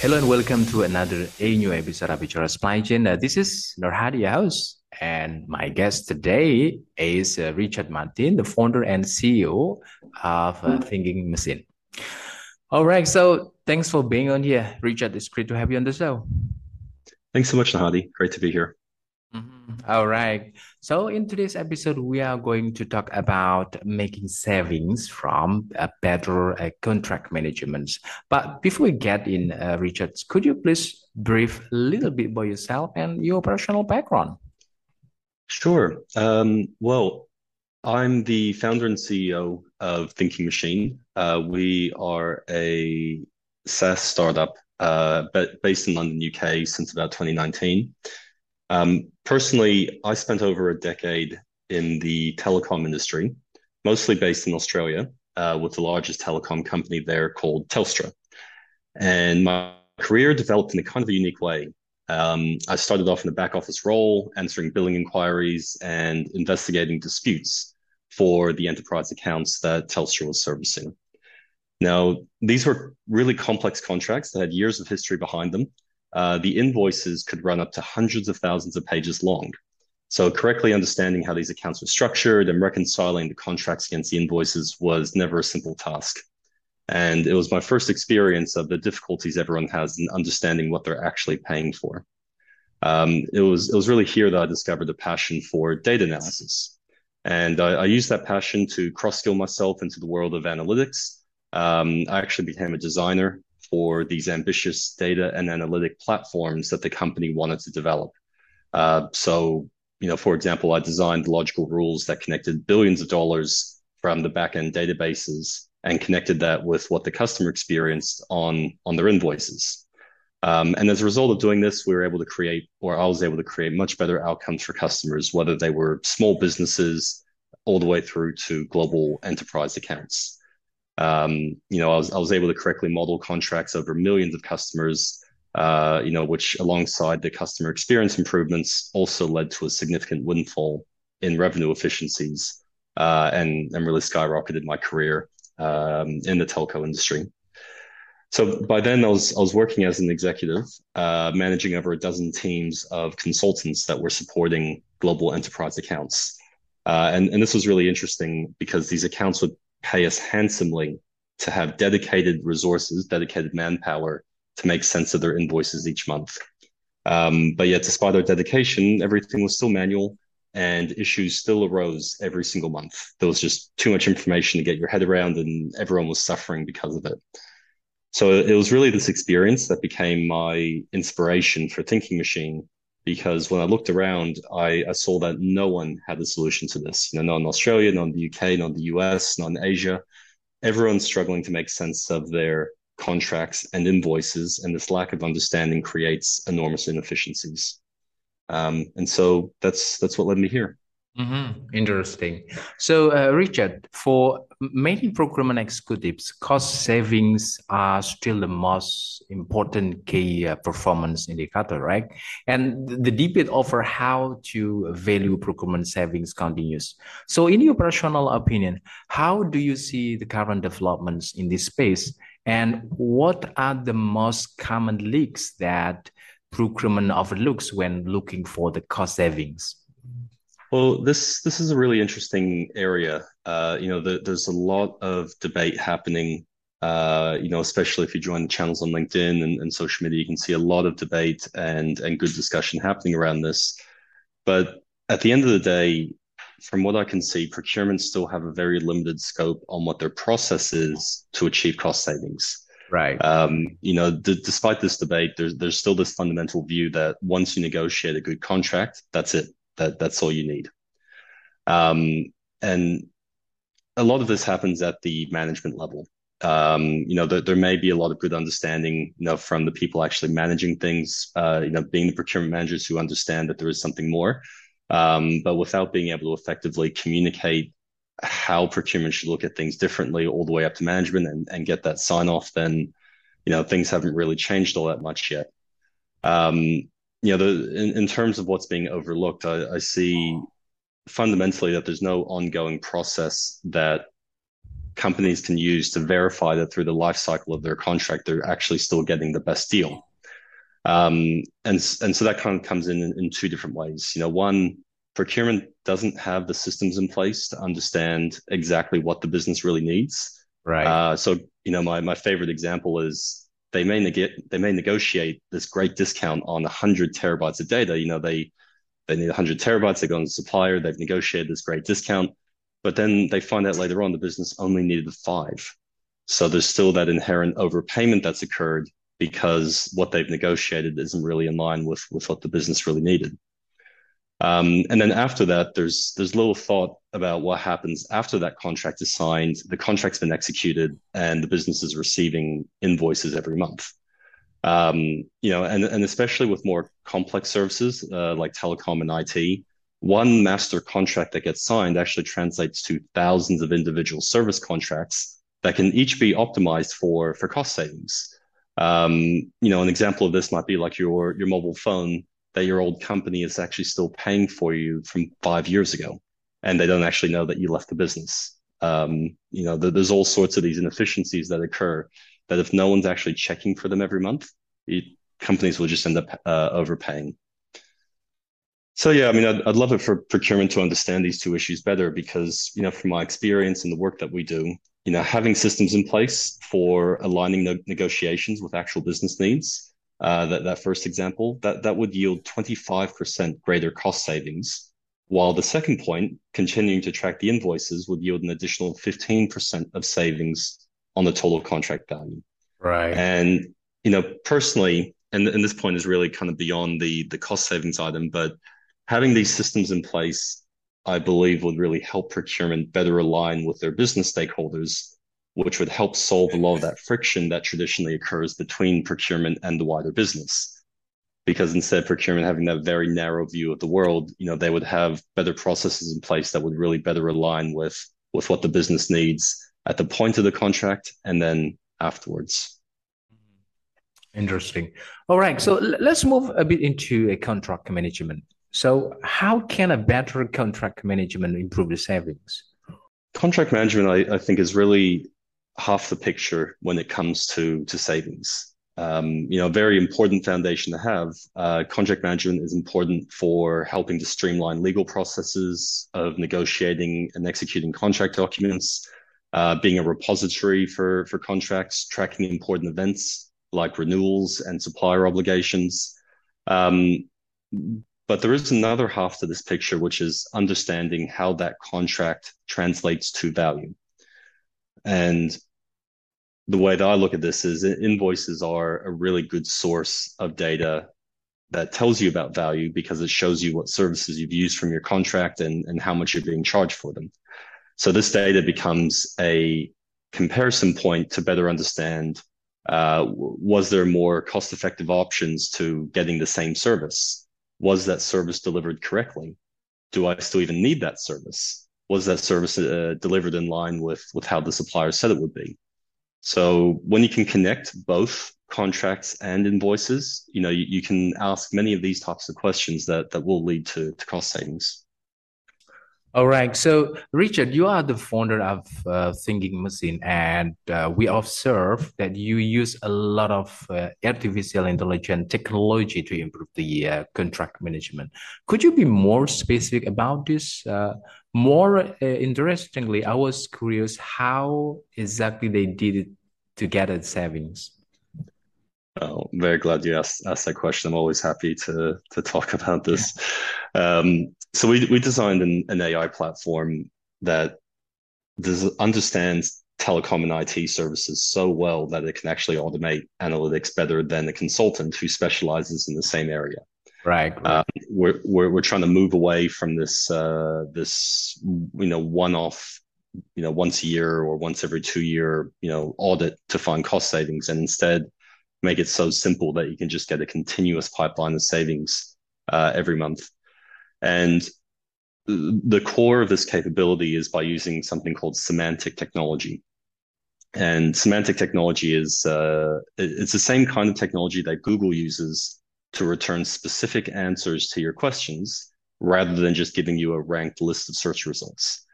Hello and welcome to another a new episode of Bicara Supply Chain. Uh, this is Norhadi House and my guest today is uh, Richard Martin, the founder and CEO of uh, Thinking Machine. All right, so thanks for being on here, Richard. It's great to have you on the show. Thanks so much, Nahadi. Great to be here. All right. So in today's episode, we are going to talk about making savings from a better uh, contract management. But before we get in, uh, Richard, could you please brief a little bit about yourself and your personal background? Sure. Um, well, I'm the founder and CEO of Thinking Machine. Uh, we are a SaaS startup uh, but based in London, UK since about 2019. Um, personally, I spent over a decade in the telecom industry, mostly based in Australia, uh, with the largest telecom company there called Telstra. And my career developed in a kind of a unique way. Um, I started off in a back office role, answering billing inquiries and investigating disputes for the enterprise accounts that Telstra was servicing. Now, these were really complex contracts that had years of history behind them. Uh, the invoices could run up to hundreds of thousands of pages long. So, correctly understanding how these accounts were structured and reconciling the contracts against the invoices was never a simple task. And it was my first experience of the difficulties everyone has in understanding what they're actually paying for. Um, it was it was really here that I discovered a passion for data analysis, and I, I used that passion to cross skill myself into the world of analytics. Um, I actually became a designer for these ambitious data and analytic platforms that the company wanted to develop. Uh, so, you know, for example, I designed logical rules that connected billions of dollars from the backend databases and connected that with what the customer experienced on on their invoices. Um, and as a result of doing this, we were able to create, or I was able to create much better outcomes for customers, whether they were small businesses all the way through to global enterprise accounts. Um, you know, I was I was able to correctly model contracts over millions of customers. Uh, you know, which alongside the customer experience improvements also led to a significant windfall in revenue efficiencies uh, and and really skyrocketed my career um, in the telco industry. So by then, I was I was working as an executive, uh, managing over a dozen teams of consultants that were supporting global enterprise accounts. Uh, and, and this was really interesting because these accounts would pay us handsomely to have dedicated resources, dedicated manpower to make sense of their invoices each month. Um, but yet, despite our dedication, everything was still manual and issues still arose every single month. There was just too much information to get your head around, and everyone was suffering because of it. So it was really this experience that became my inspiration for Thinking Machine. Because when I looked around, I, I saw that no one had a solution to this. You know, not in Australia, not in the UK, not in the US, not in Asia. Everyone's struggling to make sense of their contracts and invoices, and this lack of understanding creates enormous inefficiencies. Um, and so that's that's what led me here. Mm-hmm. Interesting. So, uh, Richard, for many procurement executives, cost savings are still the most important key uh, performance indicator, right? And the debate over how to value procurement savings continues. So, in your personal opinion, how do you see the current developments in this space? And what are the most common leaks that procurement overlooks when looking for the cost savings? Well, this this is a really interesting area. Uh, you know, the, there's a lot of debate happening. Uh, you know, especially if you join the channels on LinkedIn and, and social media, you can see a lot of debate and and good discussion happening around this. But at the end of the day, from what I can see, procurement still have a very limited scope on what their process is to achieve cost savings. Right. Um, you know, d- despite this debate, there's there's still this fundamental view that once you negotiate a good contract, that's it. That that's all you need. Um, and a lot of this happens at the management level. Um, you know, there, there may be a lot of good understanding, you know, from the people actually managing things, uh, you know, being the procurement managers who understand that there is something more. Um, but without being able to effectively communicate how procurement should look at things differently all the way up to management and, and get that sign off, then, you know, things haven't really changed all that much yet. Um, you know, the, in, in terms of what's being overlooked, I, I see fundamentally that there's no ongoing process that companies can use to verify that through the life cycle of their contract, they're actually still getting the best deal. Um, and, and so that kind of comes in, in, in two different ways. You know, one, procurement doesn't have the systems in place to understand exactly what the business really needs. Right. Uh, so, you know, my, my favorite example is they may neg- they may negotiate this great discount on 100 terabytes of data. You know, they they need 100 terabytes. They go to the supplier. They've negotiated this great discount, but then they find out later on the business only needed five. So there's still that inherent overpayment that's occurred because what they've negotiated isn't really in line with with what the business really needed. Um, and then after that, there's there's little thought about what happens after that contract is signed. The contract's been executed, and the business is receiving invoices every month. Um, you know, and and especially with more complex services uh, like telecom and IT, one master contract that gets signed actually translates to thousands of individual service contracts that can each be optimized for for cost savings. Um, you know, an example of this might be like your your mobile phone that your old company is actually still paying for you from five years ago, and they don't actually know that you left the business. Um, you know, there's all sorts of these inefficiencies that occur that if no one's actually checking for them every month, it, companies will just end up uh, overpaying. So yeah, I mean, I'd, I'd love it for procurement to understand these two issues better because, you know, from my experience and the work that we do, you know, having systems in place for aligning no- negotiations with actual business needs, uh, that, that first example, that, that would yield 25% greater cost savings. While the second point, continuing to track the invoices would yield an additional 15% of savings on the total contract value. Right. And, you know, personally, and, and this point is really kind of beyond the, the cost savings item, but having these systems in place, I believe would really help procurement better align with their business stakeholders, which would help solve a lot of that friction that traditionally occurs between procurement and the wider business. Because instead of procurement having that very narrow view of the world, you know, they would have better processes in place that would really better align with with what the business needs at the point of the contract and then afterwards. Interesting. All right. So let's move a bit into a contract management. So, how can a better contract management improve the savings? Contract management, I, I think, is really half the picture when it comes to to savings. Um, you know, a very important foundation to have. Uh, contract management is important for helping to streamline legal processes of negotiating and executing contract documents, uh, being a repository for for contracts, tracking important events like renewals and supplier obligations. Um, but there is another half to this picture, which is understanding how that contract translates to value. And the way that I look at this is invoices are a really good source of data that tells you about value because it shows you what services you've used from your contract and, and how much you're being charged for them. So this data becomes a comparison point to better understand uh, was there more cost effective options to getting the same service? was that service delivered correctly? Do I still even need that service? Was that service uh, delivered in line with with how the supplier said it would be? So when you can connect both contracts and invoices, you know you, you can ask many of these types of questions that that will lead to to cost savings. All right. So, Richard, you are the founder of uh, Thinking Machine, and uh, we observe that you use a lot of uh, artificial intelligence technology to improve the uh, contract management. Could you be more specific about this? Uh, more uh, interestingly, I was curious how exactly they did it to get at savings. Oh, very glad you asked, asked that question. I'm always happy to to talk about this. Yeah. Um, so we we designed an, an AI platform that does, understands telecom and IT services so well that it can actually automate analytics better than a consultant who specializes in the same area. Right. right. Uh, we're, we're we're trying to move away from this uh, this you know one off you know, once a year or once every two year, you know, audit to find cost savings and instead make it so simple that you can just get a continuous pipeline of savings uh, every month. And the core of this capability is by using something called semantic technology. And semantic technology is uh, it's the same kind of technology that Google uses to return specific answers to your questions rather than just giving you a ranked list of search results.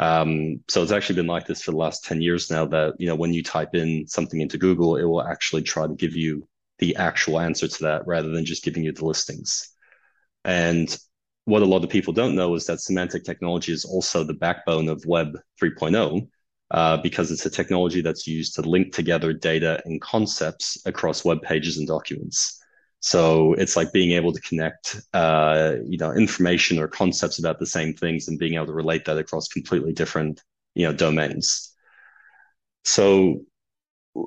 Um, so it's actually been like this for the last 10 years now that, you know, when you type in something into Google, it will actually try to give you the actual answer to that rather than just giving you the listings. And what a lot of people don't know is that semantic technology is also the backbone of Web 3.0 uh, because it's a technology that's used to link together data and concepts across web pages and documents. So it's like being able to connect, uh, you know, information or concepts about the same things and being able to relate that across completely different, you know, domains. So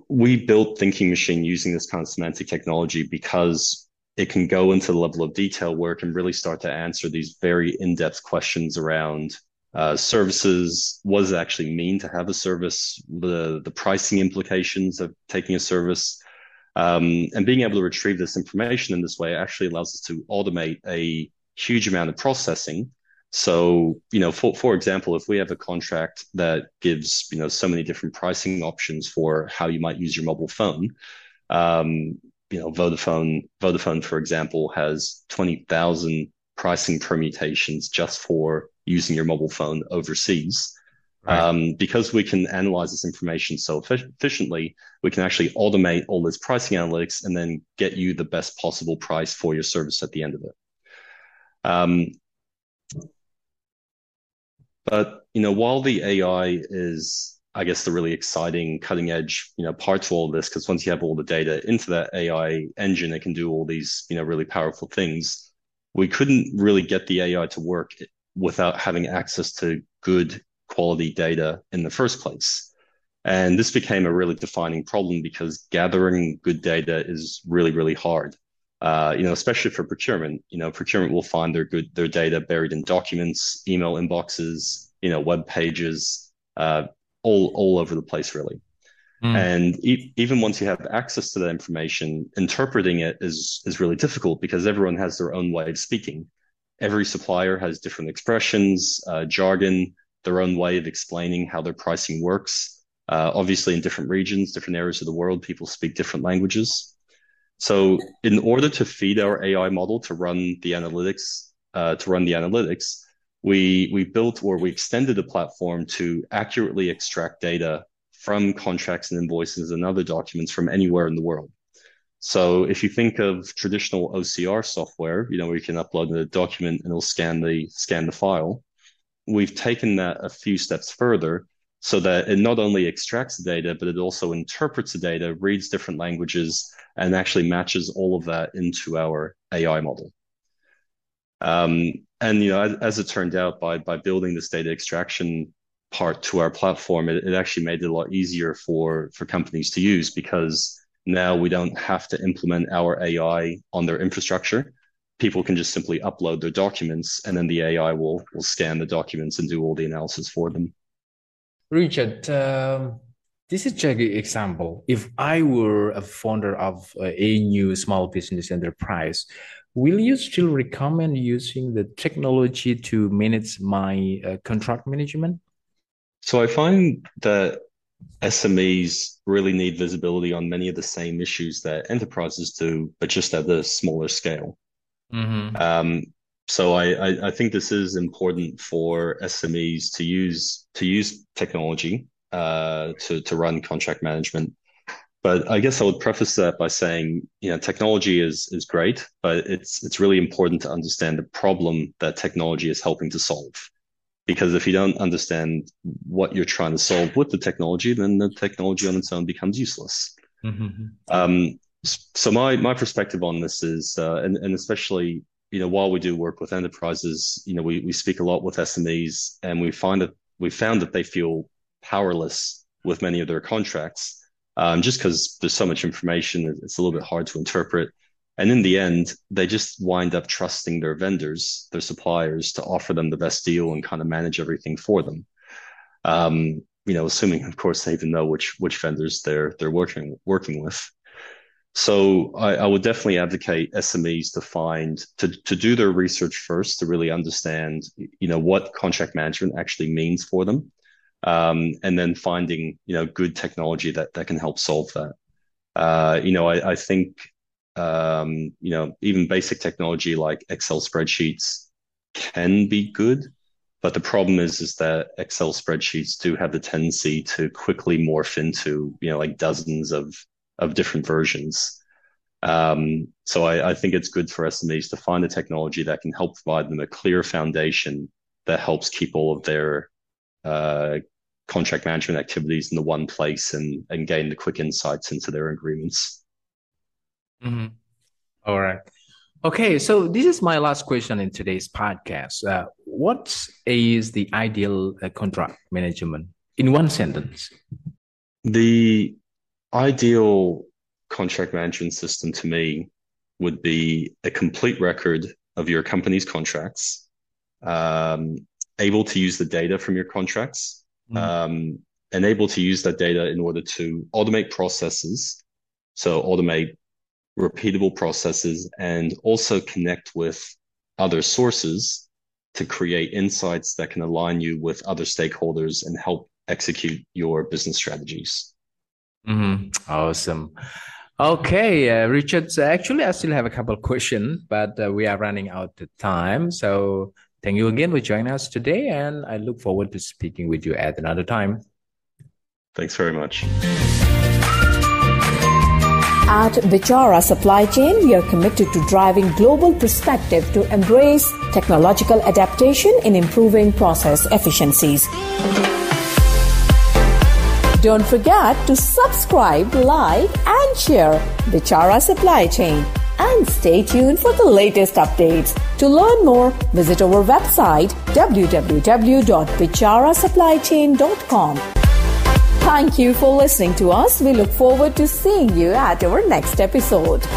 we built Thinking Machine using this kind of semantic technology because it can go into the level of detail where it can really start to answer these very in-depth questions around uh, services. What does it actually mean to have a service? The the pricing implications of taking a service um, and being able to retrieve this information in this way actually allows us to automate a huge amount of processing. So, you know, for, for example, if we have a contract that gives, you know, so many different pricing options for how you might use your mobile phone, um, you know, Vodafone, Vodafone, for example, has 20,000 pricing permutations just for using your mobile phone overseas. Right. Um, because we can analyze this information so efficiently, we can actually automate all this pricing analytics and then get you the best possible price for your service at the end of it. Um, but you know, while the AI is, I guess, the really exciting, cutting edge, you know, part to all this, because once you have all the data into that AI engine, it can do all these, you know, really powerful things. We couldn't really get the AI to work without having access to good quality data in the first place. And this became a really defining problem because gathering good data is really, really hard. Uh, you know, especially for procurement. You know, procurement will find their good their data buried in documents, email inboxes, you know, web pages, uh, all all over the place, really. Mm. And e- even once you have access to that information, interpreting it is is really difficult because everyone has their own way of speaking. Every supplier has different expressions, uh, jargon, their own way of explaining how their pricing works. Uh, obviously, in different regions, different areas of the world, people speak different languages. So, in order to feed our AI model to run the analytics, uh, to run the analytics, we we built or we extended the platform to accurately extract data from contracts and invoices and other documents from anywhere in the world. So if you think of traditional OCR software, you know, where you can upload a document and it'll scan the scan the file, we've taken that a few steps further so that it not only extracts the data, but it also interprets the data, reads different languages, and actually matches all of that into our AI model. Um, and you know, as, it turned out, by by building this data extraction part to our platform, it, it actually made it a lot easier for for companies to use because now we don't have to implement our AI on their infrastructure people can just simply upload their documents and then the AI will will scan the documents and do all the analysis for them. Richard, um, this is just an example. If I were a founder of a new small business enterprise, will you still recommend using the technology to manage my uh, contract management? So I find that SMEs really need visibility on many of the same issues that enterprises do, but just at a smaller scale. Mm-hmm. Um, so I, I, I think this is important for SMEs to use to use technology uh, to to run contract management. But I guess I would preface that by saying, you know, technology is is great, but it's it's really important to understand the problem that technology is helping to solve. Because if you don't understand what you're trying to solve with the technology, then the technology on its own becomes useless. Mm-hmm. Um, so my my perspective on this is, uh, and and especially you know while we do work with enterprises, you know we we speak a lot with SMEs, and we find that we found that they feel powerless with many of their contracts, um, just because there's so much information, it's a little bit hard to interpret. And in the end, they just wind up trusting their vendors, their suppliers, to offer them the best deal and kind of manage everything for them. Um, you know, assuming of course they even know which which vendors they're they're working working with. So I, I, would definitely advocate SMEs to find to to do their research first to really understand you know what contract management actually means for them, um, and then finding you know good technology that that can help solve that. Uh, you know, I, I think um, you know even basic technology like Excel spreadsheets can be good, but the problem is is that Excel spreadsheets do have the tendency to quickly morph into you know like dozens of of different versions. Um, so I, I, think it's good for SMEs to find a technology that can help provide them a clear foundation that helps keep all of their uh, contract management activities in the one place and, and gain the quick insights into their agreements. Mm-hmm. All right. Okay, so this is my last question in today's podcast. Uh, what is the ideal uh, contract management in one sentence? The ideal contract management system to me would be a complete record of your company's contracts, um, able to use the data from your contracts, mm. um, and able to use that data in order to automate processes. So automate repeatable processes and also connect with other sources to create insights that can align you with other stakeholders and help execute your business strategies. Mm-hmm. Awesome. Okay, uh, Richard. Actually, I still have a couple of questions, but uh, we are running out of time. So thank you again for joining us today, and I look forward to speaking with you at another time. Thanks very much. At Bicara Supply Chain, we are committed to driving global perspective to embrace technological adaptation in improving process efficiencies. Don't forget to subscribe, like, and share Bicara Supply Chain. And stay tuned for the latest updates. To learn more, visit our website www.bicarasupplychain.com. Thank you for listening to us. We look forward to seeing you at our next episode.